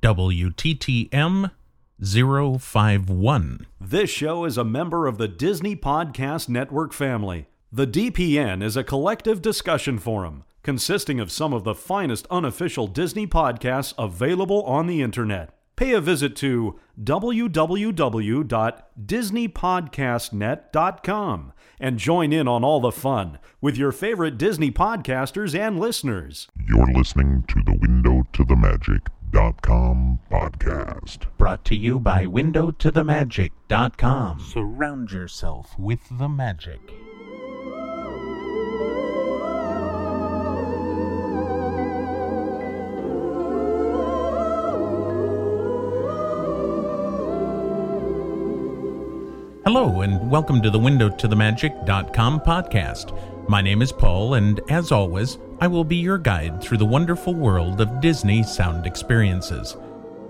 WTTM 051. This show is a member of the Disney Podcast Network family. The DPN is a collective discussion forum consisting of some of the finest unofficial Disney podcasts available on the internet. Pay a visit to www.disneypodcastnet.com and join in on all the fun with your favorite Disney podcasters and listeners. You're listening to the Window to the Magic.com podcast. Brought to you by WindowToTheMagic.com. Surround yourself with the magic. Hello, and welcome to the WindowToTheMagic.com podcast. My name is Paul, and as always, I will be your guide through the wonderful world of Disney sound experiences.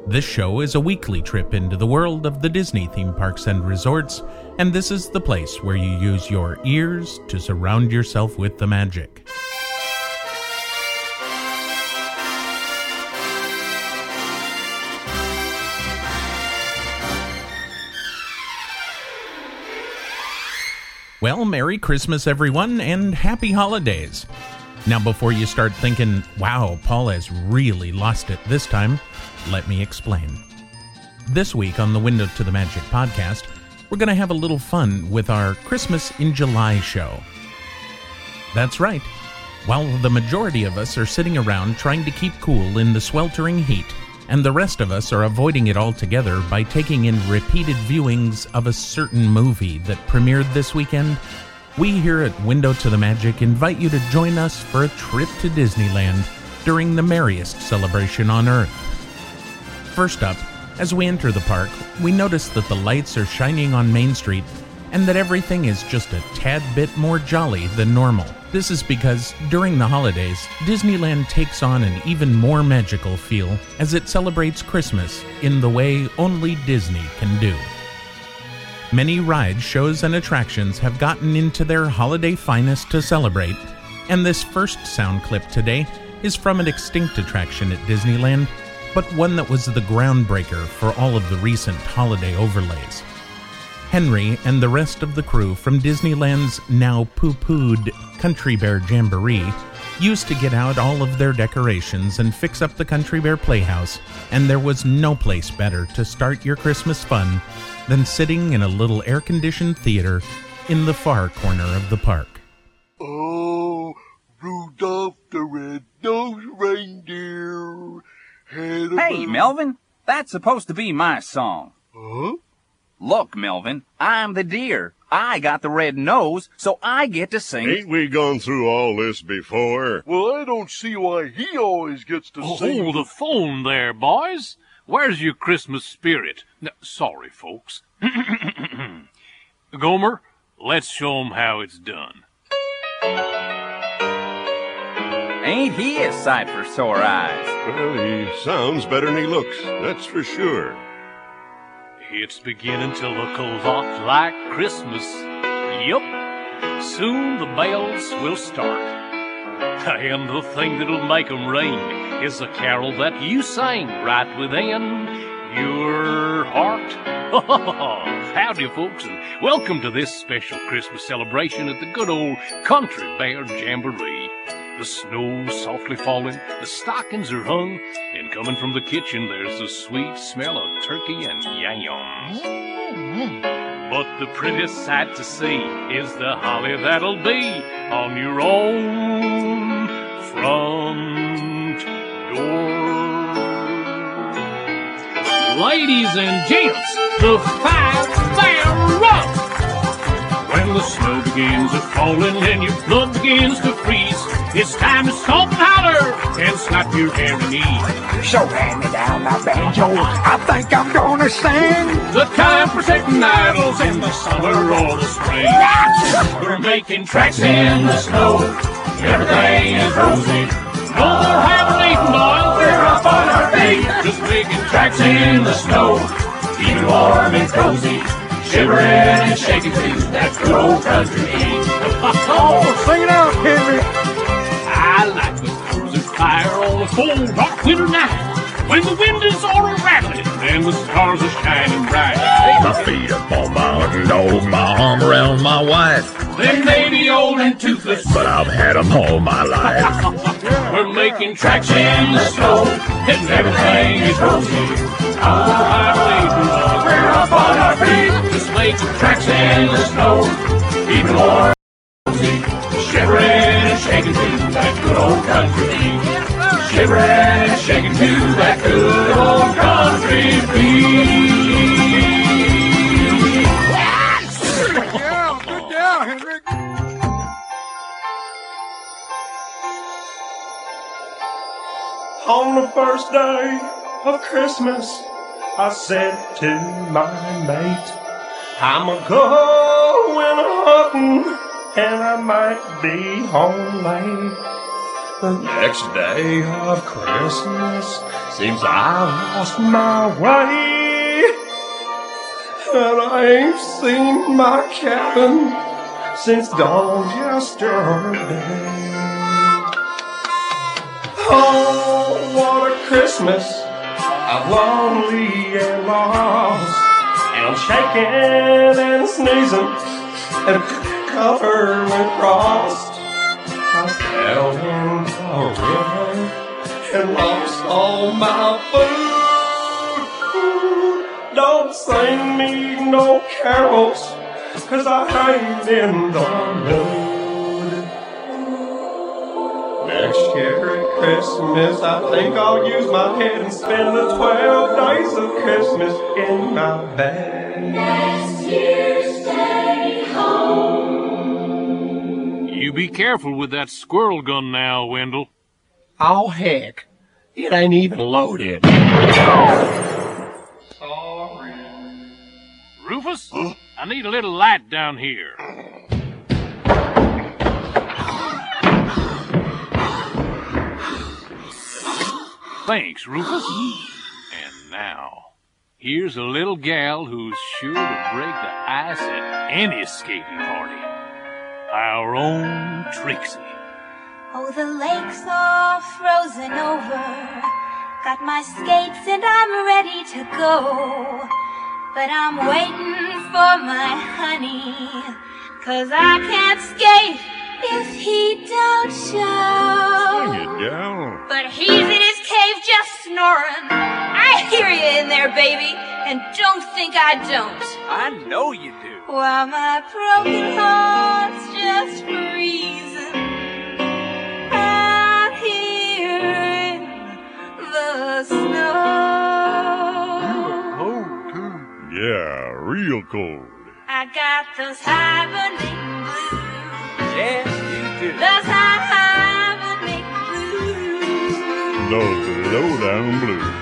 This show is a weekly trip into the world of the Disney theme parks and resorts, and this is the place where you use your ears to surround yourself with the magic. Well, Merry Christmas, everyone, and Happy Holidays. Now, before you start thinking, wow, Paul has really lost it this time, let me explain. This week on the Window to the Magic podcast, we're going to have a little fun with our Christmas in July show. That's right. While the majority of us are sitting around trying to keep cool in the sweltering heat, and the rest of us are avoiding it altogether by taking in repeated viewings of a certain movie that premiered this weekend, we here at Window to the Magic invite you to join us for a trip to Disneyland during the merriest celebration on Earth. First up, as we enter the park, we notice that the lights are shining on Main Street and that everything is just a tad bit more jolly than normal. This is because during the holidays, Disneyland takes on an even more magical feel as it celebrates Christmas in the way only Disney can do. Many rides, shows, and attractions have gotten into their holiday finest to celebrate, and this first sound clip today is from an extinct attraction at Disneyland, but one that was the groundbreaker for all of the recent holiday overlays. Henry and the rest of the crew from Disneyland's now poo pooed Country Bear Jamboree used to get out all of their decorations and fix up the Country Bear Playhouse, and there was no place better to start your Christmas fun than sitting in a little air conditioned theater in the far corner of the park. Oh, Rudolph the red-nosed reindeer had a Hey, Melvin, that's supposed to be my song. Huh? Look, Melvin, I'm the deer. I got the red nose, so I get to sing. Ain't we gone through all this before? Well, I don't see why he always gets to oh, sing. Hold the phone there, boys. Where's your Christmas spirit? N- sorry, folks. Gomer, let's show 'em how it's done. Ain't he a sight for sore eyes? Well, he sounds better than he looks, that's for sure. It's beginning to look a lot like Christmas. Yup. Soon the bells will start. And the thing that'll make 'em ring is the carol that you sang right within your heart. Howdy, folks, and welcome to this special Christmas celebration at the good old Country Bear Jamboree. The snow's softly falling, the stockings are hung, and coming from the kitchen there's the sweet smell of turkey and yams. But the prettiest sight to see is the holly that'll be on your own front door. Ladies and gents, the five bear run! When the snow begins a falling and your blood begins to freeze, it's time to stomp and holler and slap your hairy knees. So hand me down my banjo. I think I'm gonna sing. The time for setting idols in the summer or the spring. We're making tracks in the snow. Everything is rosy. No more hibernating, boys. We're up on our feet. Just making tracks in the snow. Keeping warm and cozy. Shivering and shaking too. That's good old country. Oh, sing it out, Henry. Fire on a cold, dark winter night. When the wind is all rattling and the stars are shining bright. My feet up on my dog, my arm around my wife. They may be old and toothless, but I've had 'em all my life. We're making tracks in the snow, and everything is rosy. Our highways we're up on our feet, just making tracks in the snow, even more rosy. Shivering and shaking to that good old country. Shivering and shaking to that good old country beat. Yeah, good yeah, Henry. On the first day of Christmas, I said to my mate, I'm a going hunting and I might be home late. The next day of Christmas seems I lost my way. And I ain't seen my cabin since dawn yesterday. Oh, what a Christmas! I'm lonely and lost. And I'm shaking and sneezing and covered with. I fell in the river and lost all my food. Don't sing me no carols, cause I ain't in the mood. Next year at Christmas, I think I'll use my head and spend the 12 days of Christmas in my bed. Next year, stay home. You be careful with that squirrel gun now, Wendell. Oh, heck. It ain't even loaded. Rufus, I need a little light down here. Thanks, Rufus. And now, here's a little gal who's sure to break the ice at any skating party. Our own Trixie. Oh, the lake's all frozen over. Got my skates and I'm ready to go. But I'm waiting for my honey. Cause I can't skate if he don't show. Bring it down. But he's in his cave just snoring. I hear you in there, baby, and don't think I don't. I know you do. While my broken heart's just freezing out here in the snow. Yeah, real cold. I got those hibernating blues. Yes, you do. Those hibernating blues. Those low-down blues.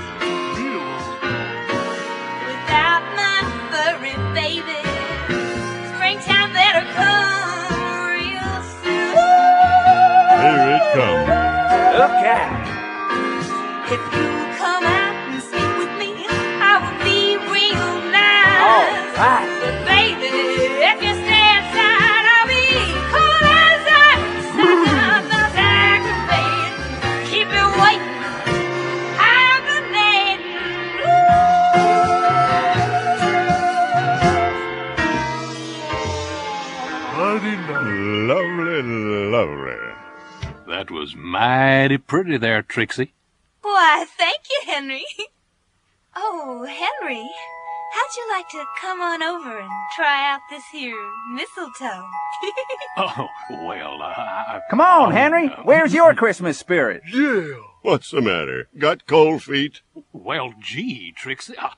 If you come out and sleep with me, I will be real. All right. But baby, if you stay inside, I'll be cool as ice. Nothing's aggravating. Keep you waiting. Hibernating. Lovely, lovely. That was mighty pretty there, Trixie. Why, thank you, Henry. Oh, Henry, how'd you like to come on over and try out this here mistletoe? Oh, well, uh, Come on, Henry. Where's your Christmas spirit? Yeah. What's the matter? Got cold feet? Well, gee, Trixie. Uh,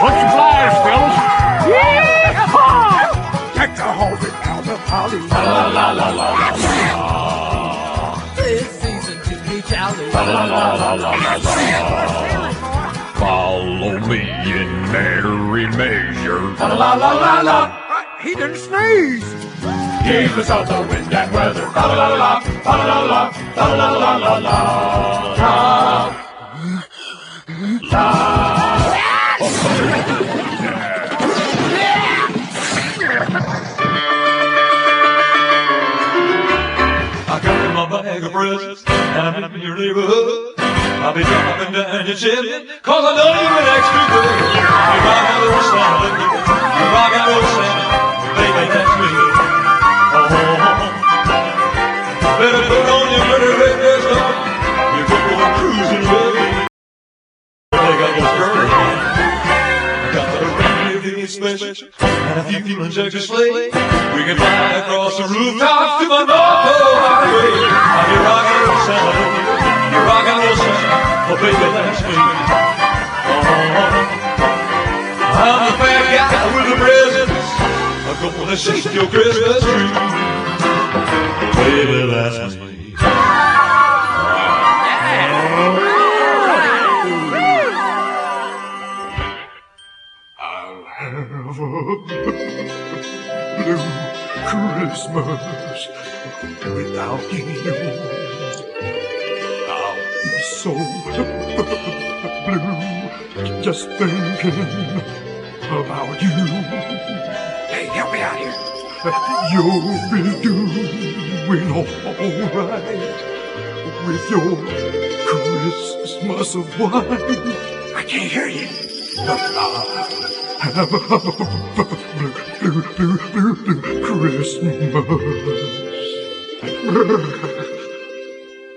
What's your flyers, fellas? Yeah! Take the horses out of Holly. La la la la la. Follow me in merry measure. La la la la. He didn't sneeze. Heave us out the wind and weather. La la la la, la la la, la la la la la la. Got presents, and I'm in your neighborhood. I'll be dropping down your chimney, cause I know you're an extra good. You rock out old Santa, you rock out old Santa, baby, that's me. Oh, oh, oh, oh. better put on your pretty red dress. You're going cruising me. Take out those curls. Special, and a few feeling jugs of sleigh. We can fly across the rooftops to the North Pole highway. I'll be rocking old Santa, you're rocking old Santa, oh baby, that's me. Oh, I'm the fat guy with the presents. I'm gonna shake your Christmas tree. Baby, that's me. Blue Christmas without you. I'm so blue just thinking about you. Hey, help me out here. You'll be doing all right with your Christmas of wine. I can't hear you. Have a blue, blue, blue, blue, blue Christmas.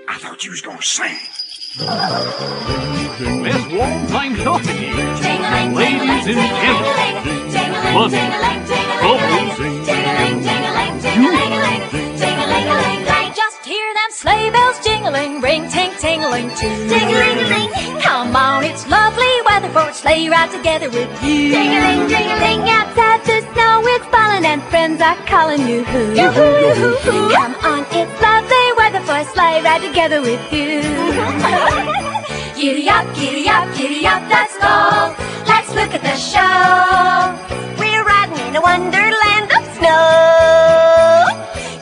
I thought you was gonna sing. There's one thing talking to you. Ladies and gentlemen, Just hear them sleigh bells jingling, ring ting tingling too. Ding-a-ling-a-ling. Come on, it's lovely weather for a sleigh ride together with you. Ding-a-ling, ding-a-ling, outside the snow it's falling and friends are calling you. Yoo-hoo. Come on, it's lovely weather for a sleigh ride together with you. Giddy up, giddy up, giddy up, let's go. Let's look at the show. We're riding in a wonderland of snow.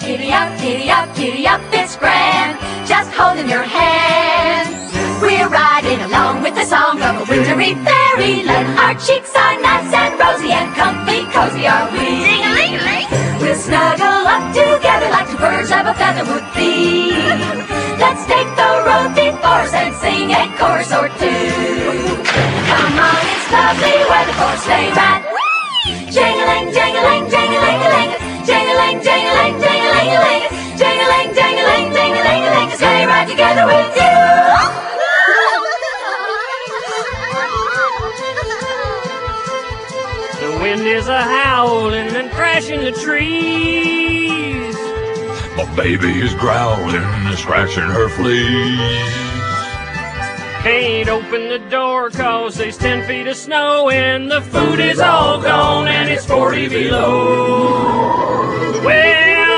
Giddy up, giddy up, giddy up, grand. Just holding your hand. We're riding along with the song of a wintry fairyland. Our cheeks are nice and rosy and comfy, cozy are we. Ding-a-ling-a-ling. We'll snuggle up together like two birds of a feather would be. Let's take the road before us and sing a chorus or two. Come on, it's lovely weather for a sleigh ride. Jingling, jingling, jingling, jingling, jingling, jingling, jingling, jingling, together with you. The wind is a howling and crashing the trees. My baby is growling and scratching her fleas. Can't open the door cause there's 10 feet of snow and the food is all gone and it's 40 below. Well,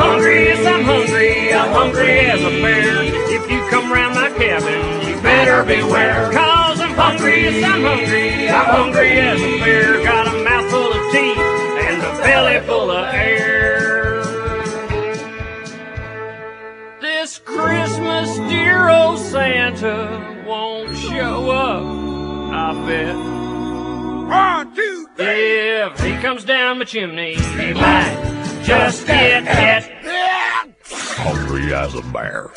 hungry, yes, I'm hungry. I'm hungry as a bear. If you come round my cabin, you better beware. Cause I'm hungry, yes, I'm hungry. I'm hungry as a bear. Got a mouthful of teeth and a belly full of air. This Christmas, dear old Santa won't show up, I bet. One, two, If he comes down my chimney, he might just get hit. Hungry as a bear.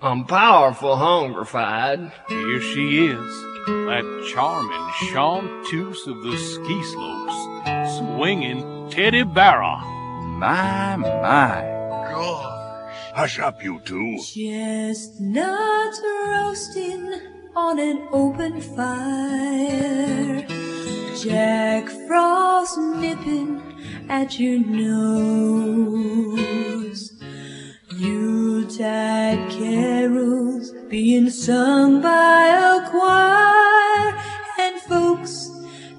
I'm powerful hungrified. Here she is, that charming chanteuse of the ski slopes, swinging Teddi Barra. My, my. Gosh. Hush up, you two. Chestnuts roasting on an open fire. Jack Frost nipping at your nose. Yuletide carols being sung by a choir. And folks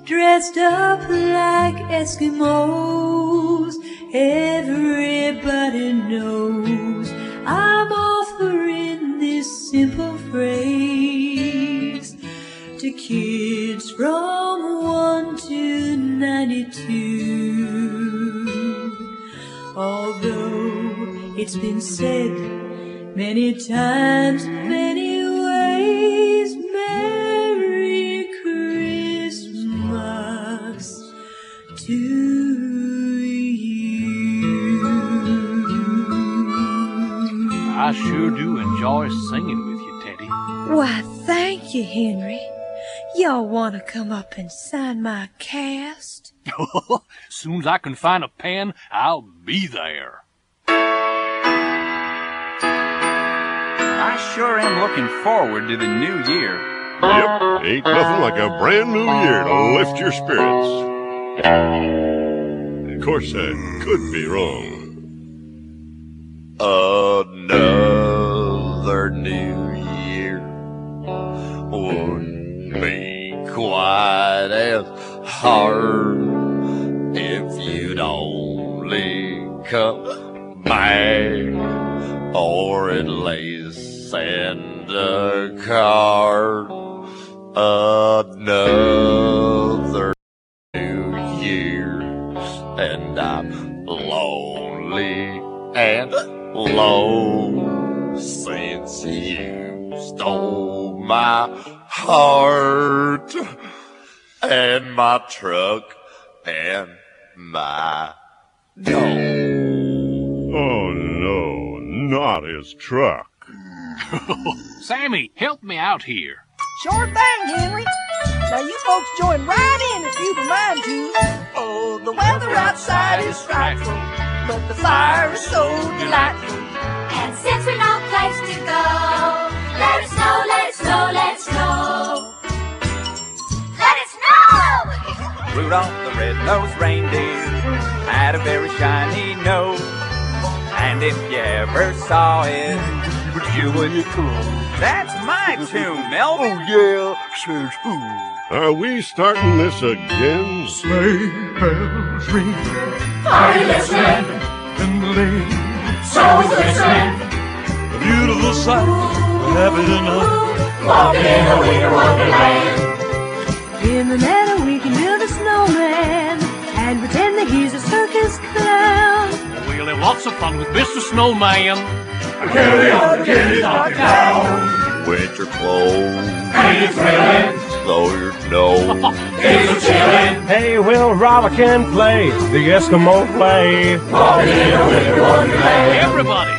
dressed up like Eskimos. Everybody knows I'm offering this simple phrase to kids from 1 to 92. Although it's been said many times, many ways, Merry Christmas to you. I sure do enjoy singing with you, Teddy. Why, thank you, Henry. Y'all want to come up and sign my cast? Soon as I can find a pen, I'll be there. I sure am looking forward to the new year. Yep, ain't nothing like a brand new year to lift your spirits. Of course, I could be wrong. Another new year wouldn't be quite as hard if you'd only come back or at least send a card. Another new year and I'm lonely and low since you stole my heart and my truck and my dough. Oh no, not his truck. Sammy, help me out here. Sure thing, Henry. Now you folks join right in if you'd mind to. Oh, the weather outside is frightful, but the fire is so delightful. And since we've no place to go, let it snow, let it snow, let it snow. Rudolph the red-nosed reindeer had a very shiny nose. And if you ever saw it, you would. Be cool. That's my tune, Melvin. Oh, yeah, says who? Are we starting this again? Sleigh bells ring. Are you listening? In the lane. So is listening. A beautiful sight, we're happy tonight. Walking in a winter wonderland. In the he's a circus clown. We'll have lots of fun with Mr. Snowman. Carry on, kitties on down. Winter clothes, Ain't it thrilling? slow your nose. It's a chillin'. Hey, Will Robert can play the Eskimo play. Walking in a winter wonderland. Everybody,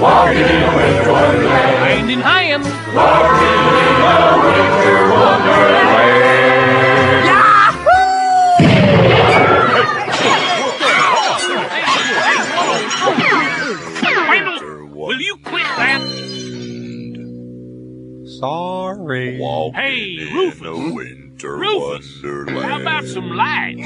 Walking in a winter wonderland. hand in hand. Walking in a winter wonderland. Sorry. Walking Hey, in Rufus. a winter Rufus, wonderland. how about some lights?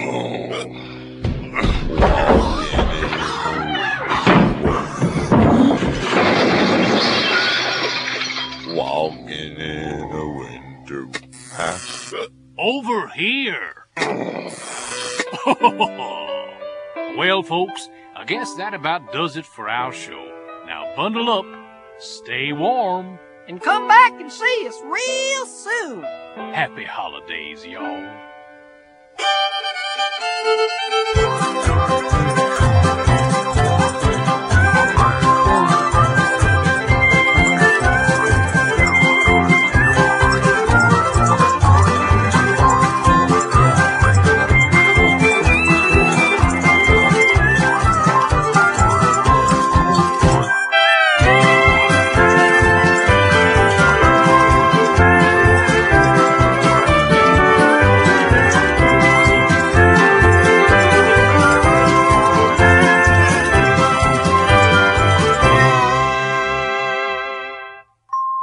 Walking in a winter. Huh? Over here. well, folks, I guess that about does it for our show. Now bundle up, stay warm. And come back and see us real soon. Happy holidays, y'all.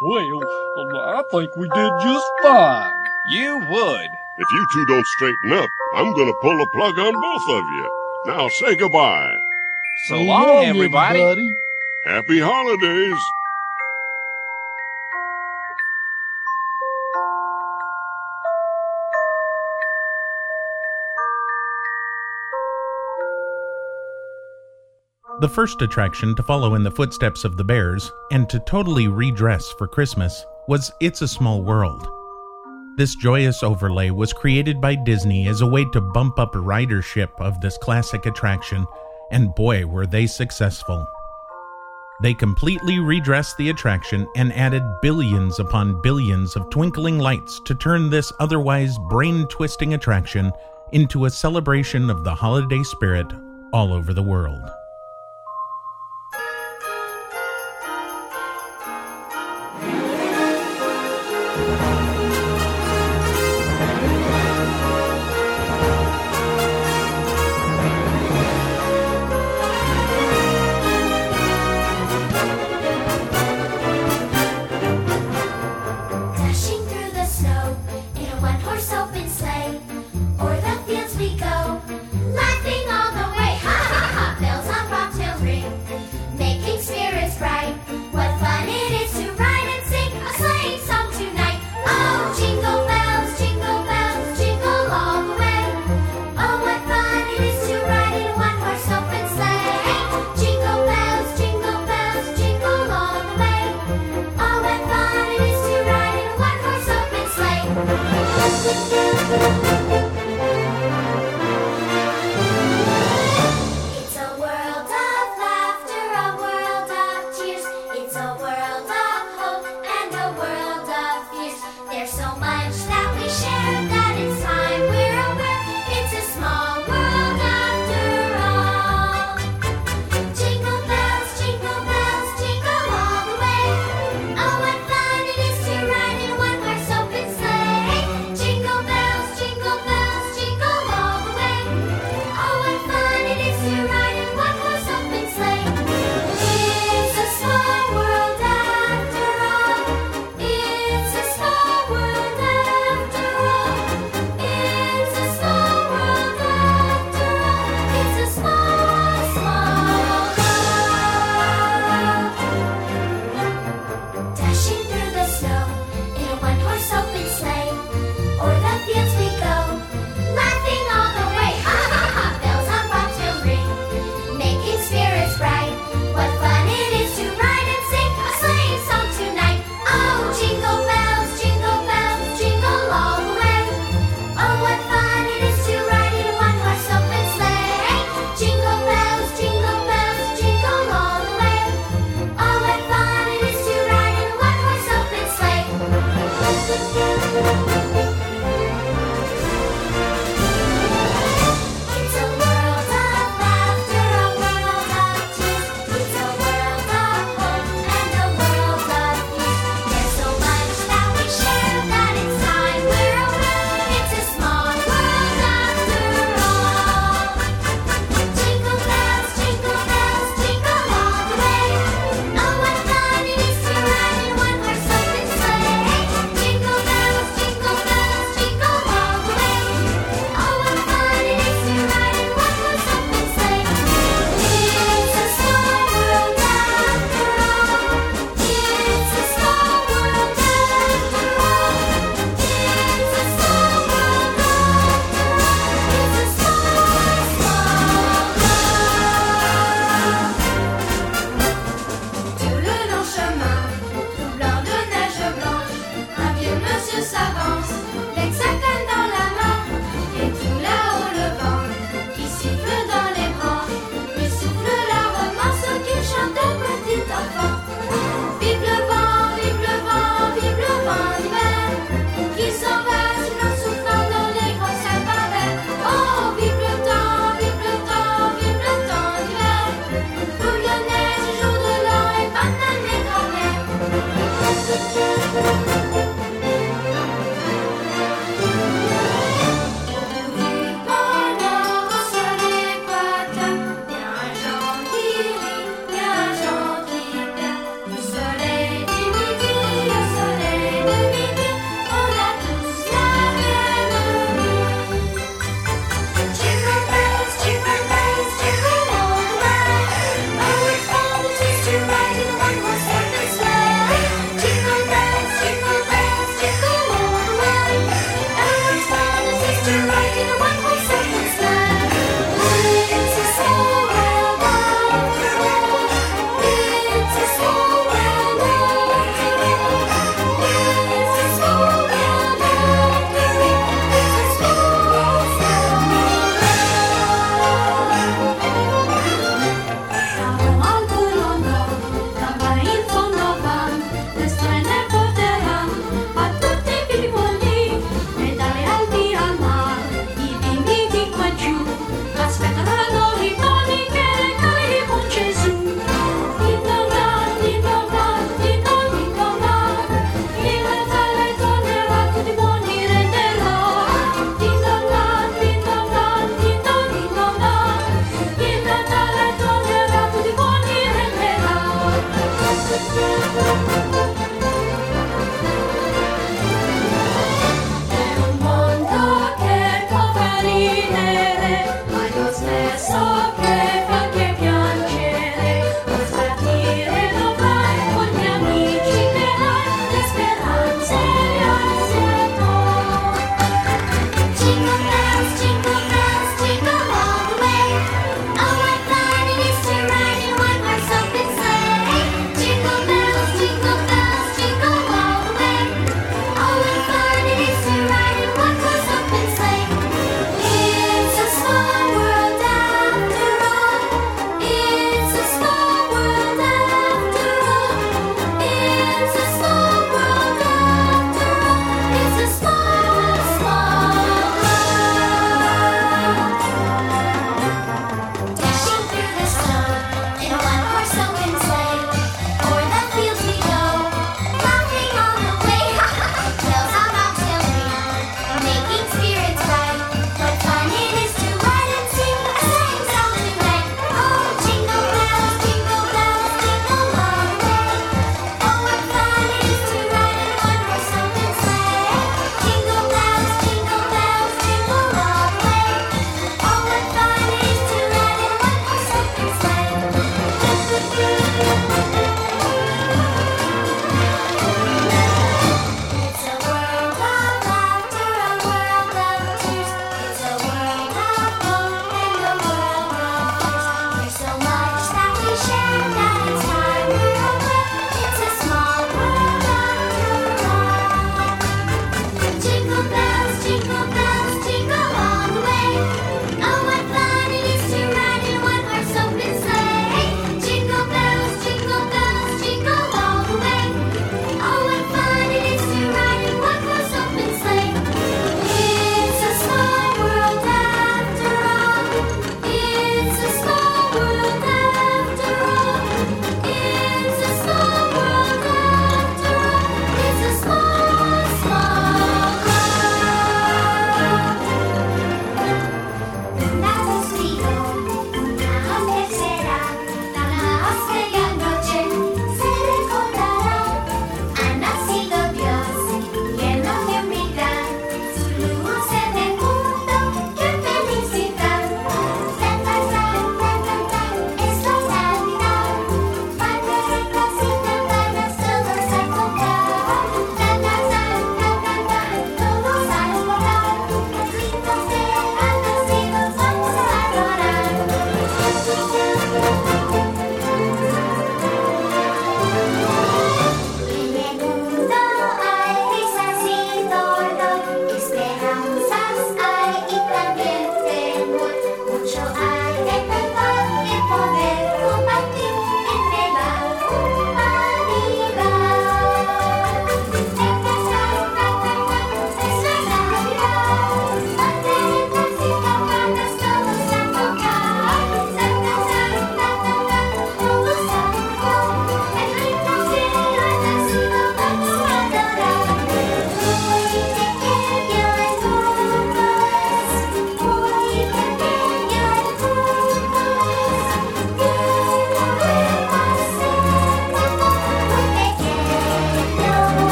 Well, I think we did just fine. You would. If you two don't straighten up, I'm gonna pull the plug on both of you. Now say goodbye. So long, everybody. Happy holidays. The first attraction to follow in the footsteps of the Bears and to totally redress for Christmas was It's a Small World. This joyous overlay was created by Disney as a way to bump up ridership of this classic attraction, and boy, were they successful. They completely redressed the attraction and added billions upon billions of twinkling lights to turn this otherwise brain twisting attraction into a celebration of the holiday spirit all over the world. Bonheur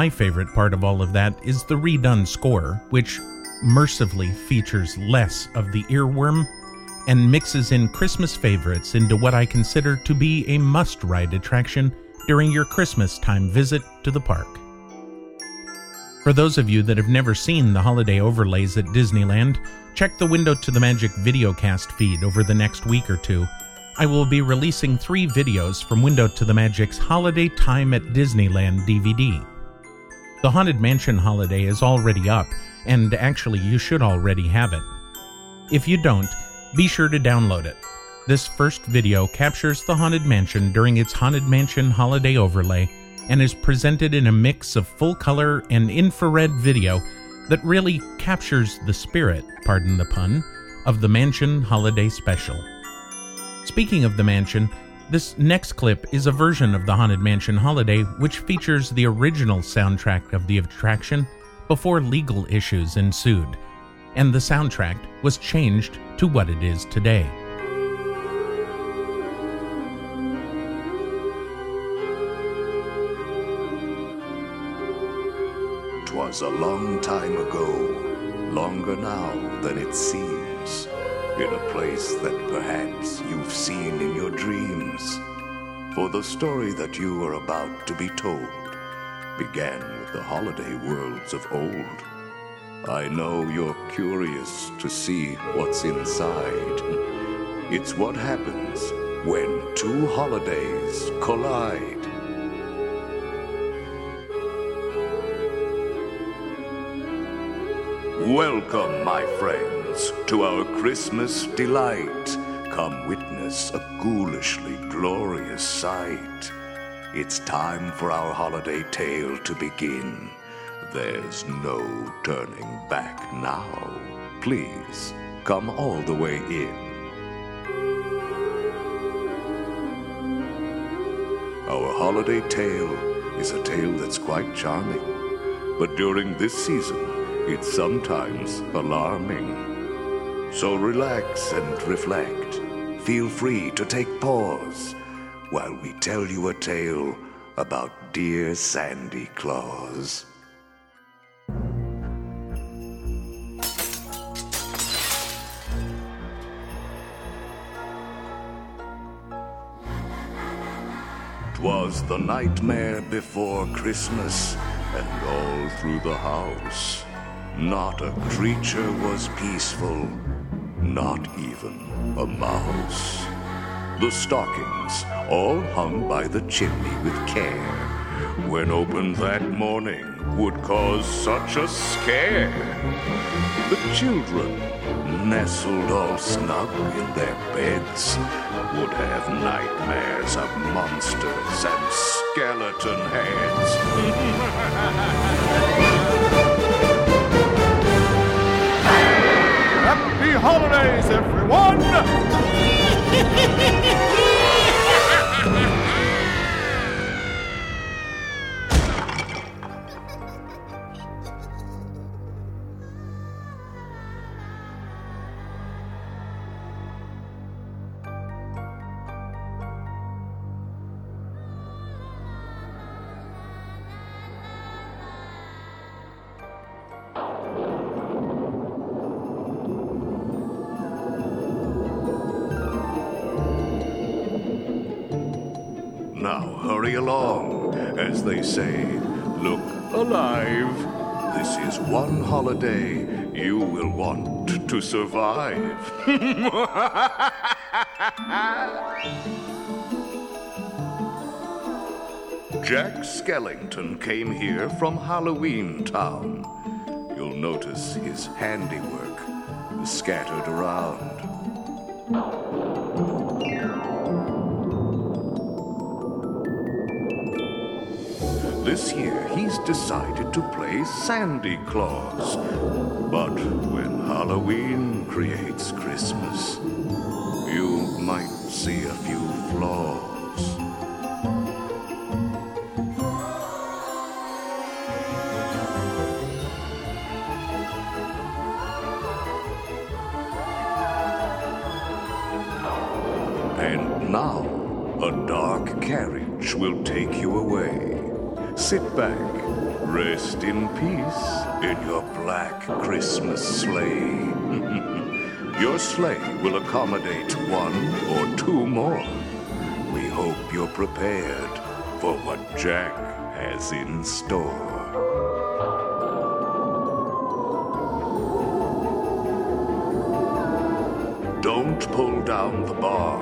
My favorite part of all of that is the redone score, which mercifully features less of the earworm and mixes in Christmas favorites into what I consider to be a must ride attraction during your Christmas time visit to the park. For those of you that have never seen the holiday overlays at Disneyland, check the Window to the Magic videocast feed over the next week or two. I will be releasing three videos from Window to the Magic's Holiday Time at Disneyland DVD. The Haunted Mansion holiday is already up, and actually, you should already have it. If you don't, be sure to download it. This first video captures the Haunted Mansion during its Haunted Mansion holiday overlay and is presented in a mix of full color and infrared video that really captures the spirit, pardon the pun, of the Mansion Holiday Special. Speaking of the mansion, this next clip is a version of the Haunted Mansion Holiday which features the original soundtrack of the attraction before legal issues ensued, and the soundtrack was changed to what it is today. Twas a long time ago, longer now than it seems, in a place that perhaps you've seen in your dreams. For the story that you are about to be told began with the holiday worlds of old. I know you're curious to see what's inside. It's what happens when two holidays collide. Welcome, my to our Christmas delight. Come witness a ghoulishly glorious sight. It's time for our holiday tale to begin. There's no turning back now. Please, come all the way in. Our holiday tale is a tale that's quite charming, but during this season, it's sometimes alarming. So relax and reflect. Feel free to take pause while we tell you a tale about dear Sandy Claus. Twas the nightmare before Christmas, and all through the house. Not a creature was peaceful, not even a mouse. The stockings, all hung by the chimney with care, when opened that morning, would cause such a scare. The children, nestled all snug in their beds, would have nightmares of monsters and skeleton heads. Happy holidays, everyone! say, look alive. This is one holiday you will want to survive. Jack Skellington came here from Halloween Town. You'll notice his handiwork scattered around. This year, he's decided to play Sandy Claus. But when Halloween creates Christmas, you might see a few flaws. Sit back, rest in peace in your black Christmas sleigh. your sleigh will accommodate one or two more. We hope you're prepared for what Jack has in store. Don't pull down the bar.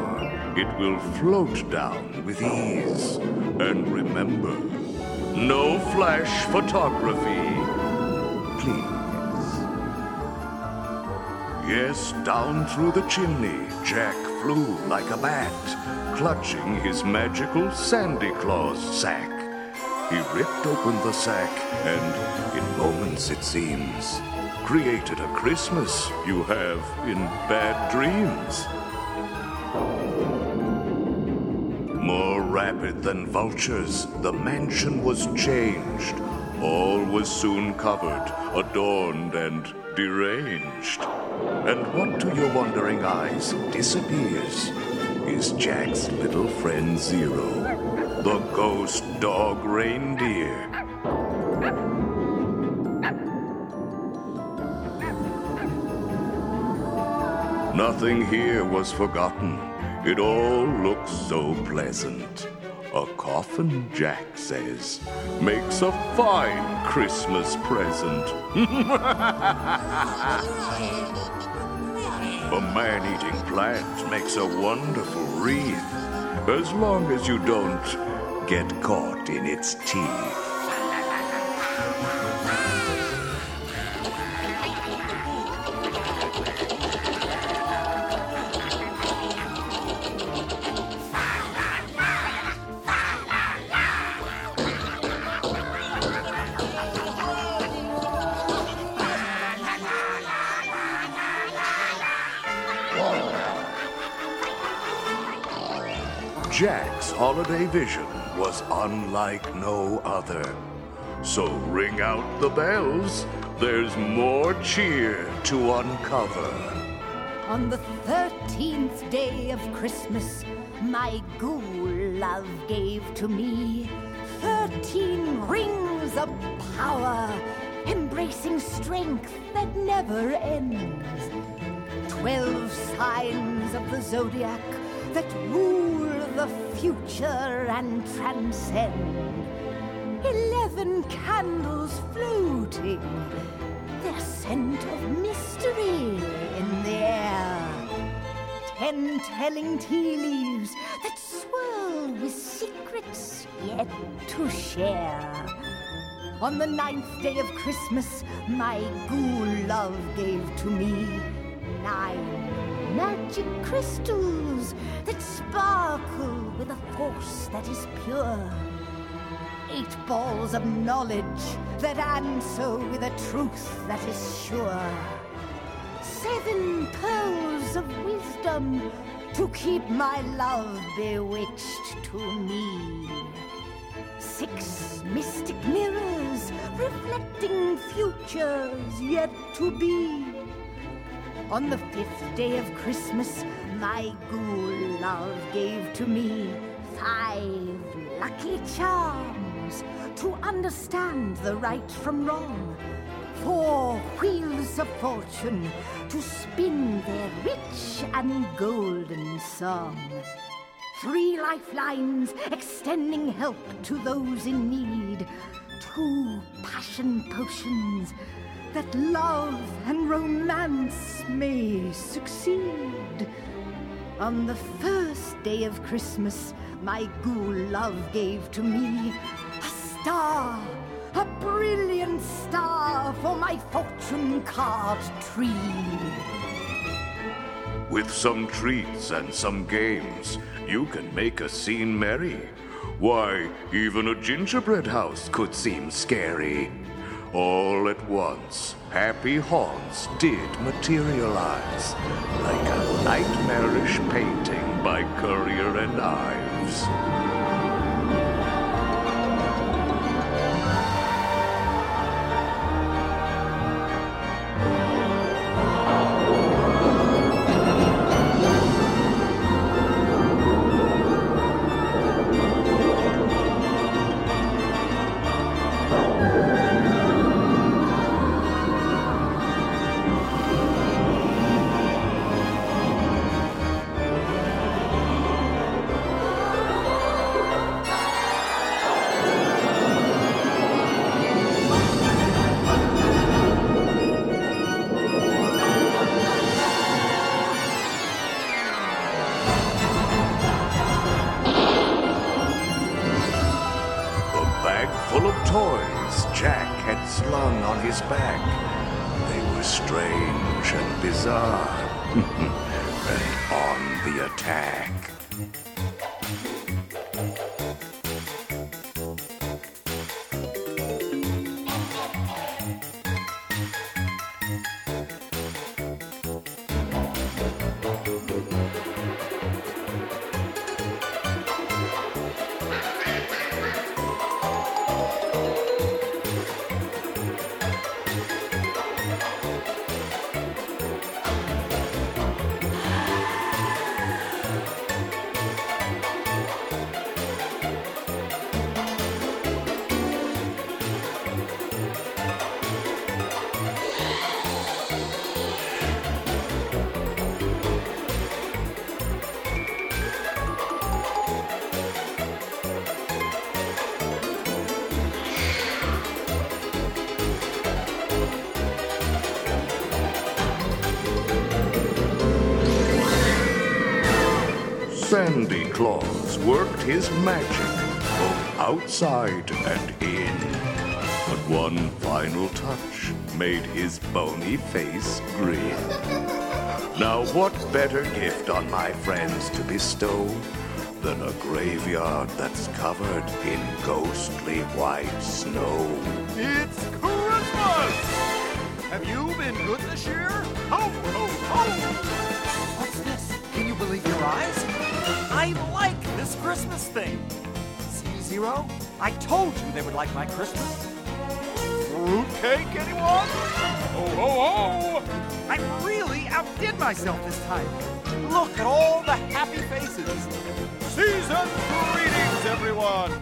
It will float down with ease. And remember, no flash photography. Please. Yes, down through the chimney, Jack flew like a bat, clutching his magical Sandy Claus sack. he ripped open the sack and, in moments it seems, created a Christmas you have in bad dreams. Than vultures, the mansion was changed. All was soon covered, adorned, and deranged. And what to your wondering eyes disappears is Jack's little friend Zero, the ghost dog reindeer. Nothing here was forgotten. It all looks so pleasant. A coffin, Jack says, makes a fine Christmas present. a man eating plant makes a wonderful wreath, as long as you don't get caught in its teeth. Holiday vision was unlike no other. So ring out the bells, there's more cheer to uncover. On the thirteenth day of Christmas, my ghoul love gave to me thirteen rings of power, embracing strength that never ends. Twelve signs of the zodiac that rule the future and transcend. Eleven candles floating, their scent of mystery in the air. Ten telling tea leaves that swirl with secrets yet to share. On the ninth day of Christmas, my ghoul love gave to me nine magic crystals that sparkle with a force that is pure. Eight balls of knowledge that answer with a truth that is sure. Seven pearls of wisdom to keep my love bewitched to me. Six mystic mirrors reflecting futures yet to be. On the fifth day of Christmas, my ghoul love gave to me five lucky charms to understand the right from wrong. Four wheels of fortune to spin their rich and golden song. Three lifelines extending help to those in need. Two passion potions that love and romance may succeed. On the first day of Christmas, my ghoul love gave to me a star, a brilliant star for my fortune card tree. With some treats and some games, you can make a scene merry. Why, even a gingerbread house could seem scary. All at once, happy haunts did materialize, like a nightmarish painting by Currier and Ives. Sandy Claus worked his magic both outside and in. But one final touch made his bony face grin. Now, what better gift on my friends to bestow than a graveyard that's covered in ghostly white snow? It's Christmas! Have you been good this year? Ho, ho, ho! What's this? Can you believe your eyes? I like this Christmas thing. See, Zero? I told you they would like my Christmas. Fruitcake, anyone? Ho, ho, ho! I really outdid myself this time. Look at all the happy faces. Season greetings, everyone!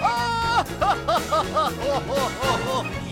Ah!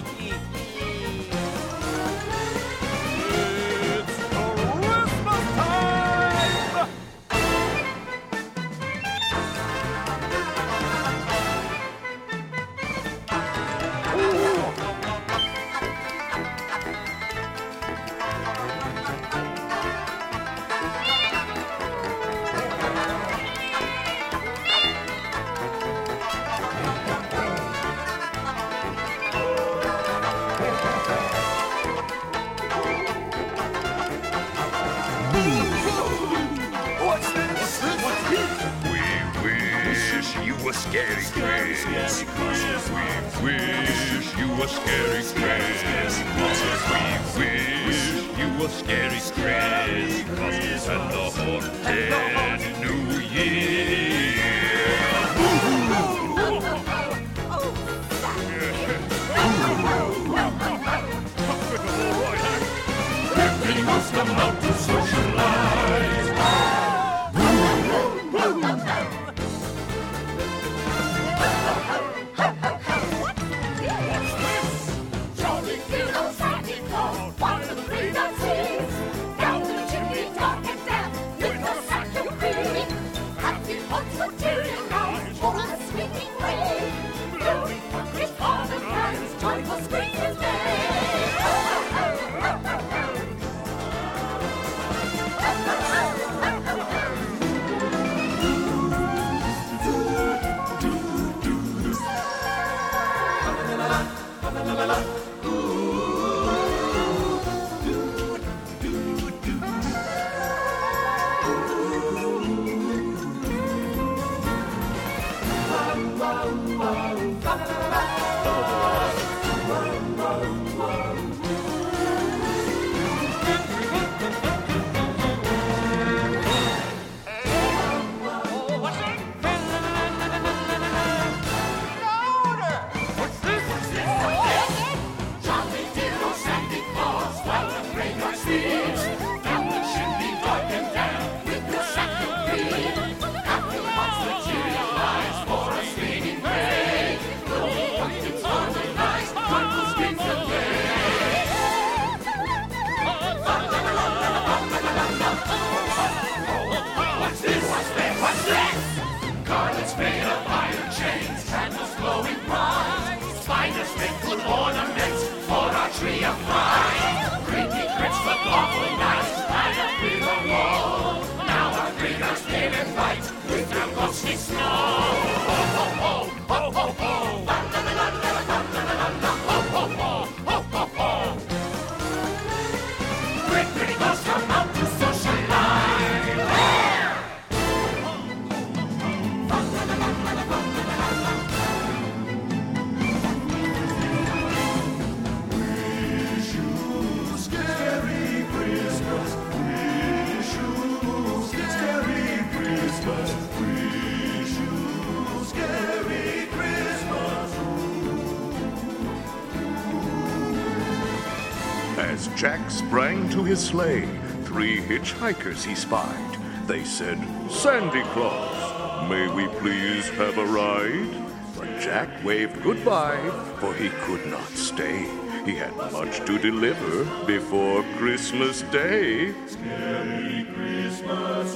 his sleigh, three hitchhikers he spied. They said, Sandy Claus, may we please have a ride? But Jack waved goodbye, for he could not stay. He had much to deliver before Christmas Day. Merry Christmas.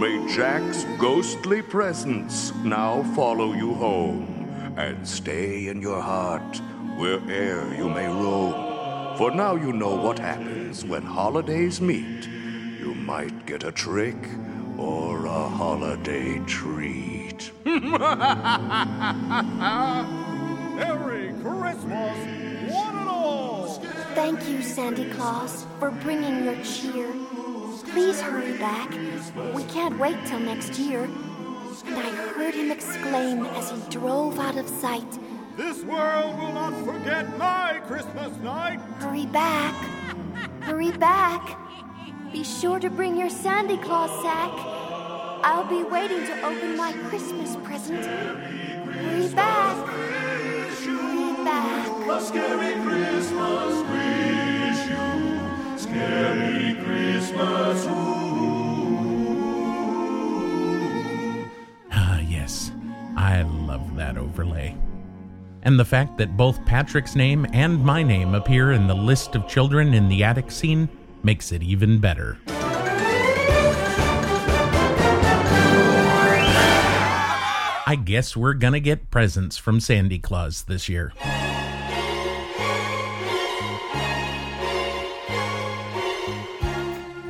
May Jack's ghostly presence now follow you home and stay in your heart where'er you may roam. For now you know what happens when holidays meet. You might get a trick or a holiday treat. Merry Christmas, one and all! Thank you, Santa Claus, for bringing your cheer. Please hurry back. We can't wait till next year. And I heard him exclaim as he drove out of sight. This world will not forget my Christmas night! Hurry back. Hurry back. Be sure to bring your Santa Claus sack. I'll be waiting to open my Christmas present. Hurry back. Hurry back. A scary Christmas wish you. Scary Christmas. Ah, yes. I love that overlay. And the fact that both Patrick's name and my name appear in the list of children in the attic scene makes it even better. I guess we're gonna get presents from Sandy Claus this year.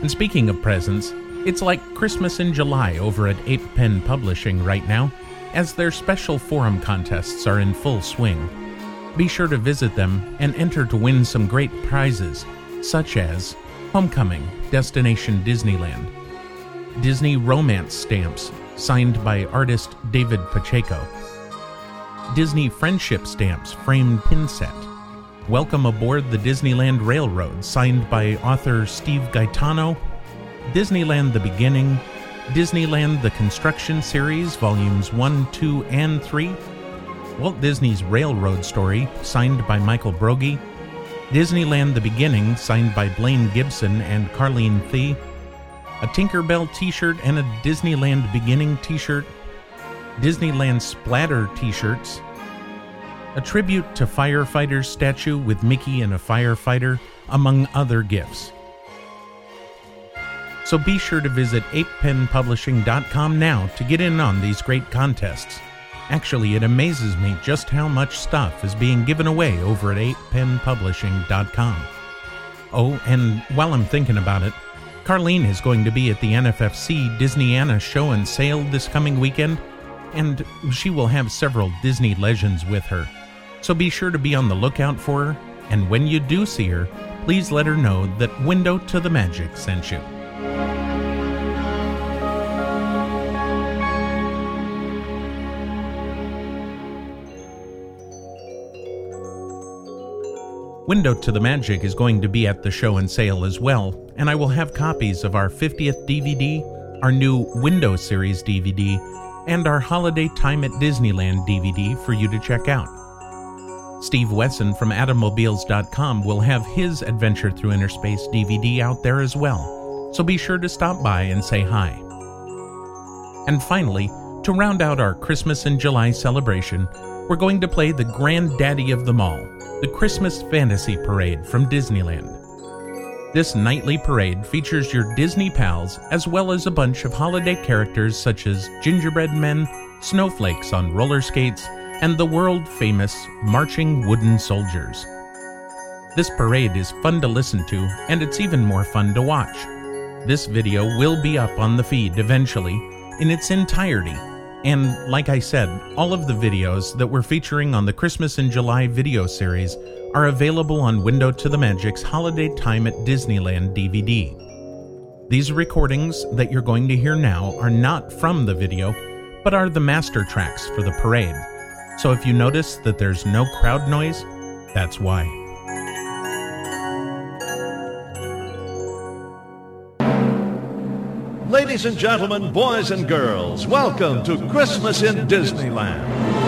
And speaking of presents, it's like Christmas in July over at Ape Pen Publishing right now, as their special forum contests are in full swing. Be sure to visit them and enter to win some great prizes, such as Homecoming, Destination Disneyland, Disney Romance Stamps, signed by artist David Pacheco, Disney Friendship Stamps, framed pin set, Welcome Aboard the Disneyland Railroad, signed by author Steve Gaetano, Disneyland The Beginning, Disneyland The Construction Series, Volumes 1, 2, and 3, Walt Disney's Railroad Story, signed by Michael Broggie, Disneyland The Beginning, signed by Blaine Gibson and Carlene Thie, a Tinkerbell t shirt and a Disneyland Beginning t shirt, Disneyland Splatter t shirts, a tribute to firefighters statue with Mickey and a firefighter, among other gifts. So be sure to visit apepenpublishing.com now to get in on these great contests. Actually, it amazes me just how much stuff is being given away over at apepenpublishing.com. Oh, and while I'm thinking about it, Carlene is going to be at the NFFC Disneyana show and sale this coming weekend, and she will have several Disney legends with her. So be sure to be on the lookout for her, and when you do see her, please let her know that Window to the Magic sent you. Window to the Magic is going to be at the show and sale as well, and I will have copies of our 50th DVD, our new Window Series DVD, and our Holiday Time at Disneyland DVD for you to check out. Steve Wesson from Atomobiles.com will have his Adventure Through Inner Space DVD out there as well, so be sure to stop by and say hi. And finally, to round out our Christmas in July celebration, we're going to play the granddaddy of them all, the Christmas Fantasy Parade from Disneyland. This nightly parade features your Disney pals as well as a bunch of holiday characters such as gingerbread men, snowflakes on roller skates, and the world famous marching wooden soldiers. This parade is fun to listen to, and it's even more fun to watch. This video will be up on the feed eventually in its entirety. And like I said, all of the videos that we're featuring on the Christmas in July video series are available on Window to the Magic's Holiday Time at Disneyland DVD. These recordings that you're going to hear now are not from the video, but are the master tracks for the parade. So if you notice that there's no crowd noise, that's why. Ladies and gentlemen, boys and girls, welcome to Christmas in Disneyland.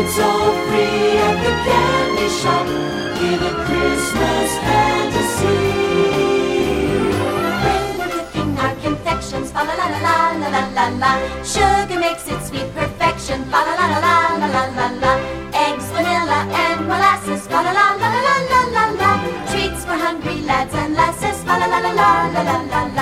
It's all free at the candy shop. Get a Christmas fantasy. We're cooking our confections, la la la la la la la. Sugar makes it sweet perfection, fa la la la la la la la. Eggs, vanilla, and molasses, fa la la la la la la la. Treats for hungry lads and lasses, fa la la la la la la la.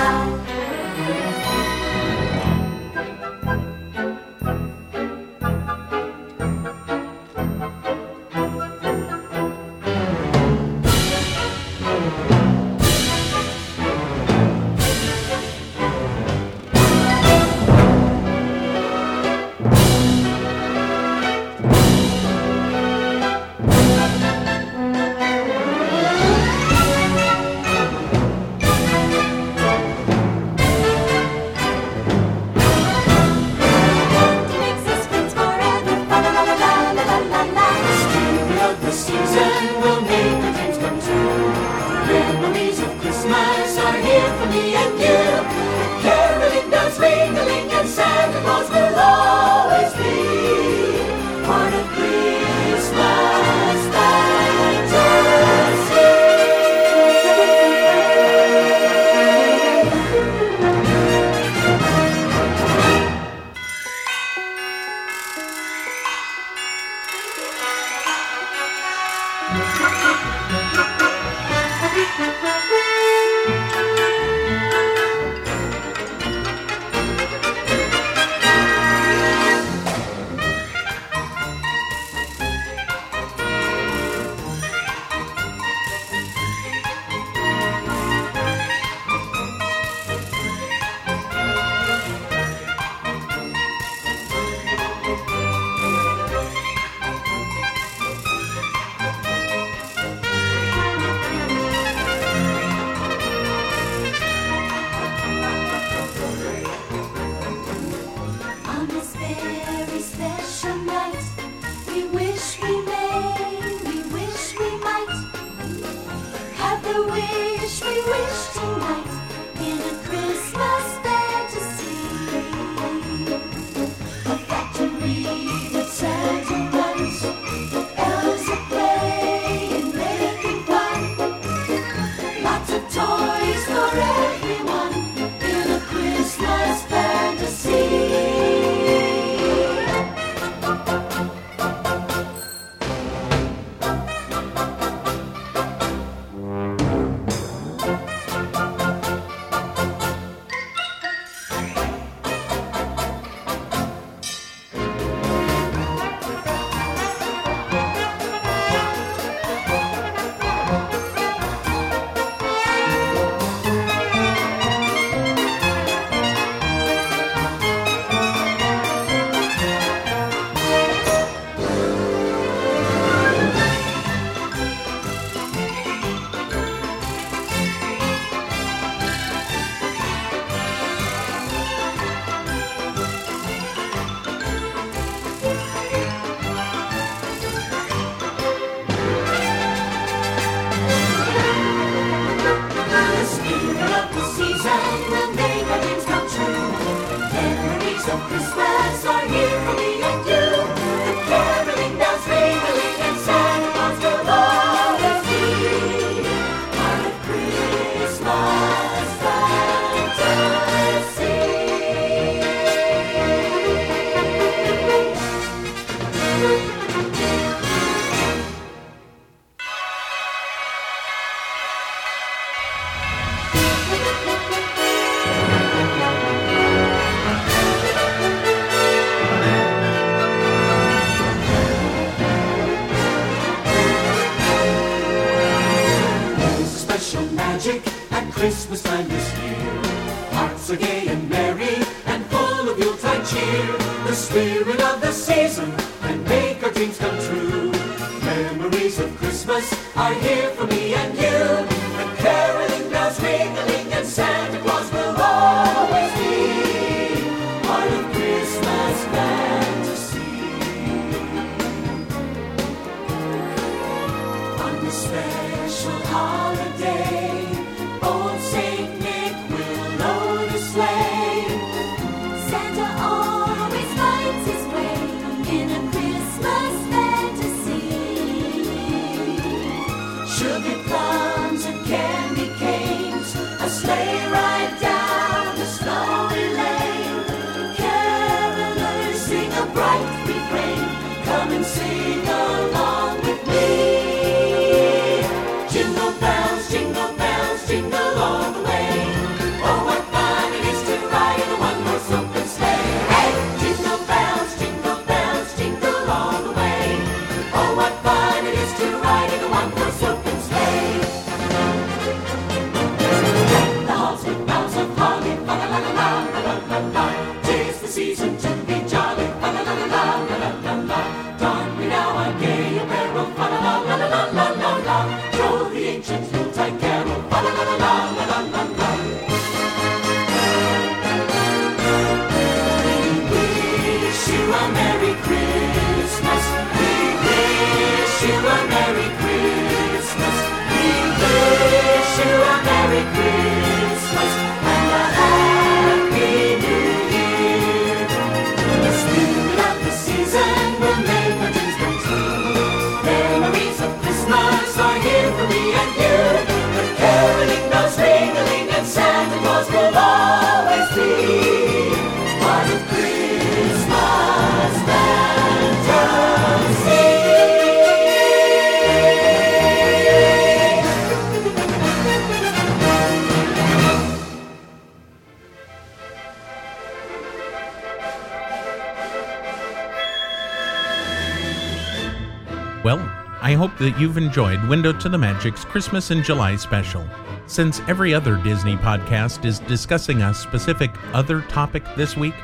Hope that you've enjoyed Window to the Magic's Christmas in July special. Since every other Disney podcast is discussing a specific other topic this week,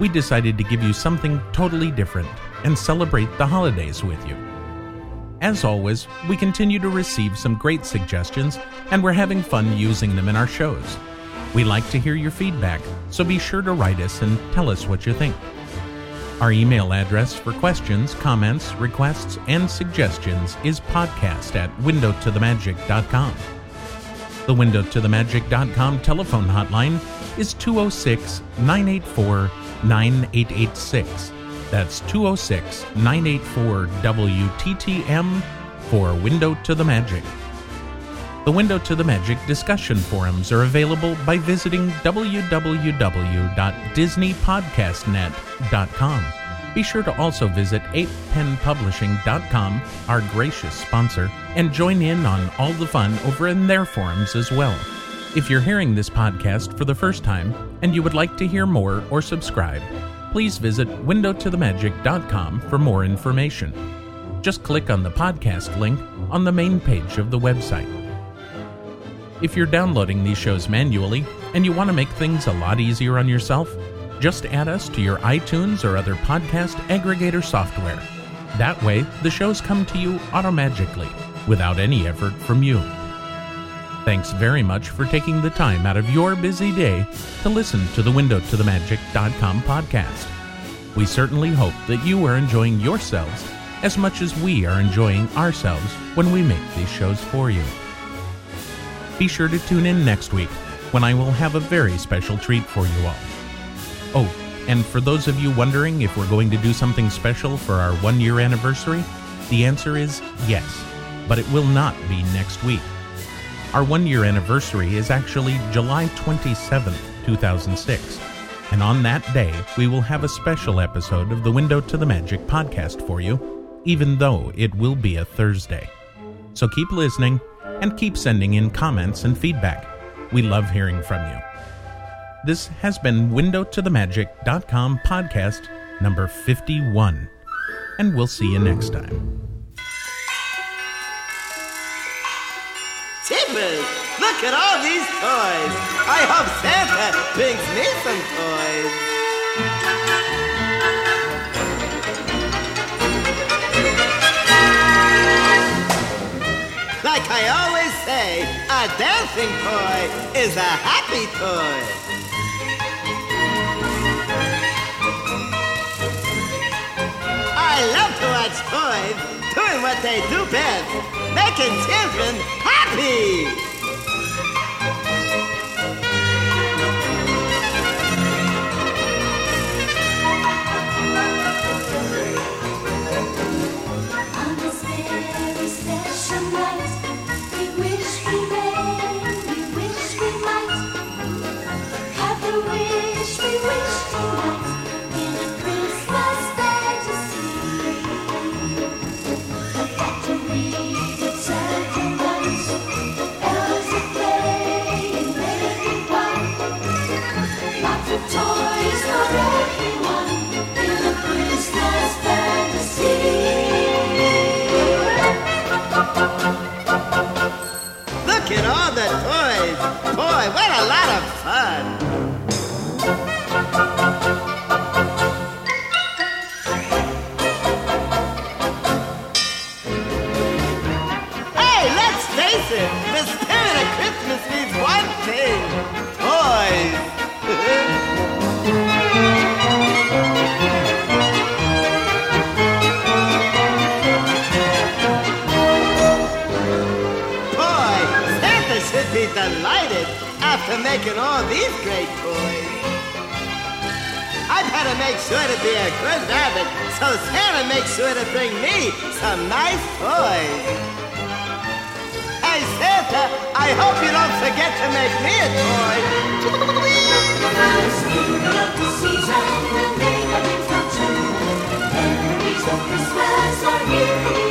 we decided to give you something totally different and celebrate the holidays with you. As always, we continue to receive some great suggestions and we're having fun using them in our shows. We like to hear your feedback, so be sure to write us and tell us what you think. Our email address for questions, comments, requests, and suggestions is podcast at windowtothemagic.com. The windowtothemagic.com telephone hotline is 206 984 9886. That's 206 984 WTTM for Window to the Magic. The Window to the Magic discussion forums are available by visiting www.disneypodcastnet.com. Be sure to also visit apepenpublishing.com, our gracious sponsor, and join in on all the fun over in their forums as well. If you're hearing this podcast for the first time and you would like to hear more or subscribe, please visit windowtothemagic.com for more information. Just click on the podcast link on the main page of the website. If you're downloading these shows manually and you want to make things a lot easier on yourself, just add us to your iTunes or other podcast aggregator software. That way, the shows come to you automagically without any effort from you. Thanks very much for taking the time out of your busy day to listen to the Window to the Magic.com podcast. We certainly hope that you are enjoying yourselves as much as we are enjoying ourselves when we make these shows for you. Be sure to tune in next week when I will have a very special treat for you all. Oh, And for those of you wondering if we're going to do something special for our one year anniversary, the answer is yes, but it will not be next week. Our one year anniversary is actually July 27, 2006. And on that day, we will have a special episode of the Window to the Magic podcast for you, even though it will be a Thursday. So keep listening and keep sending in comments and feedback. We love hearing from you. This has been WindowToTheMagic.com podcast number 51, and we'll see you next time. Tippers, look at all these toys. I hope Santa brings me some toys. Like I always say, a dancing toy is a happy toy. I love to watch toys doing what they do best, making children happy. On this very special night, What a lot of fun. for making all these great toys. I've had to make sure to be a good rabbit, so Santa makes sure to bring me some nice toys. Hey Santa, I hope you don't forget to make me a toy. Christmas are here.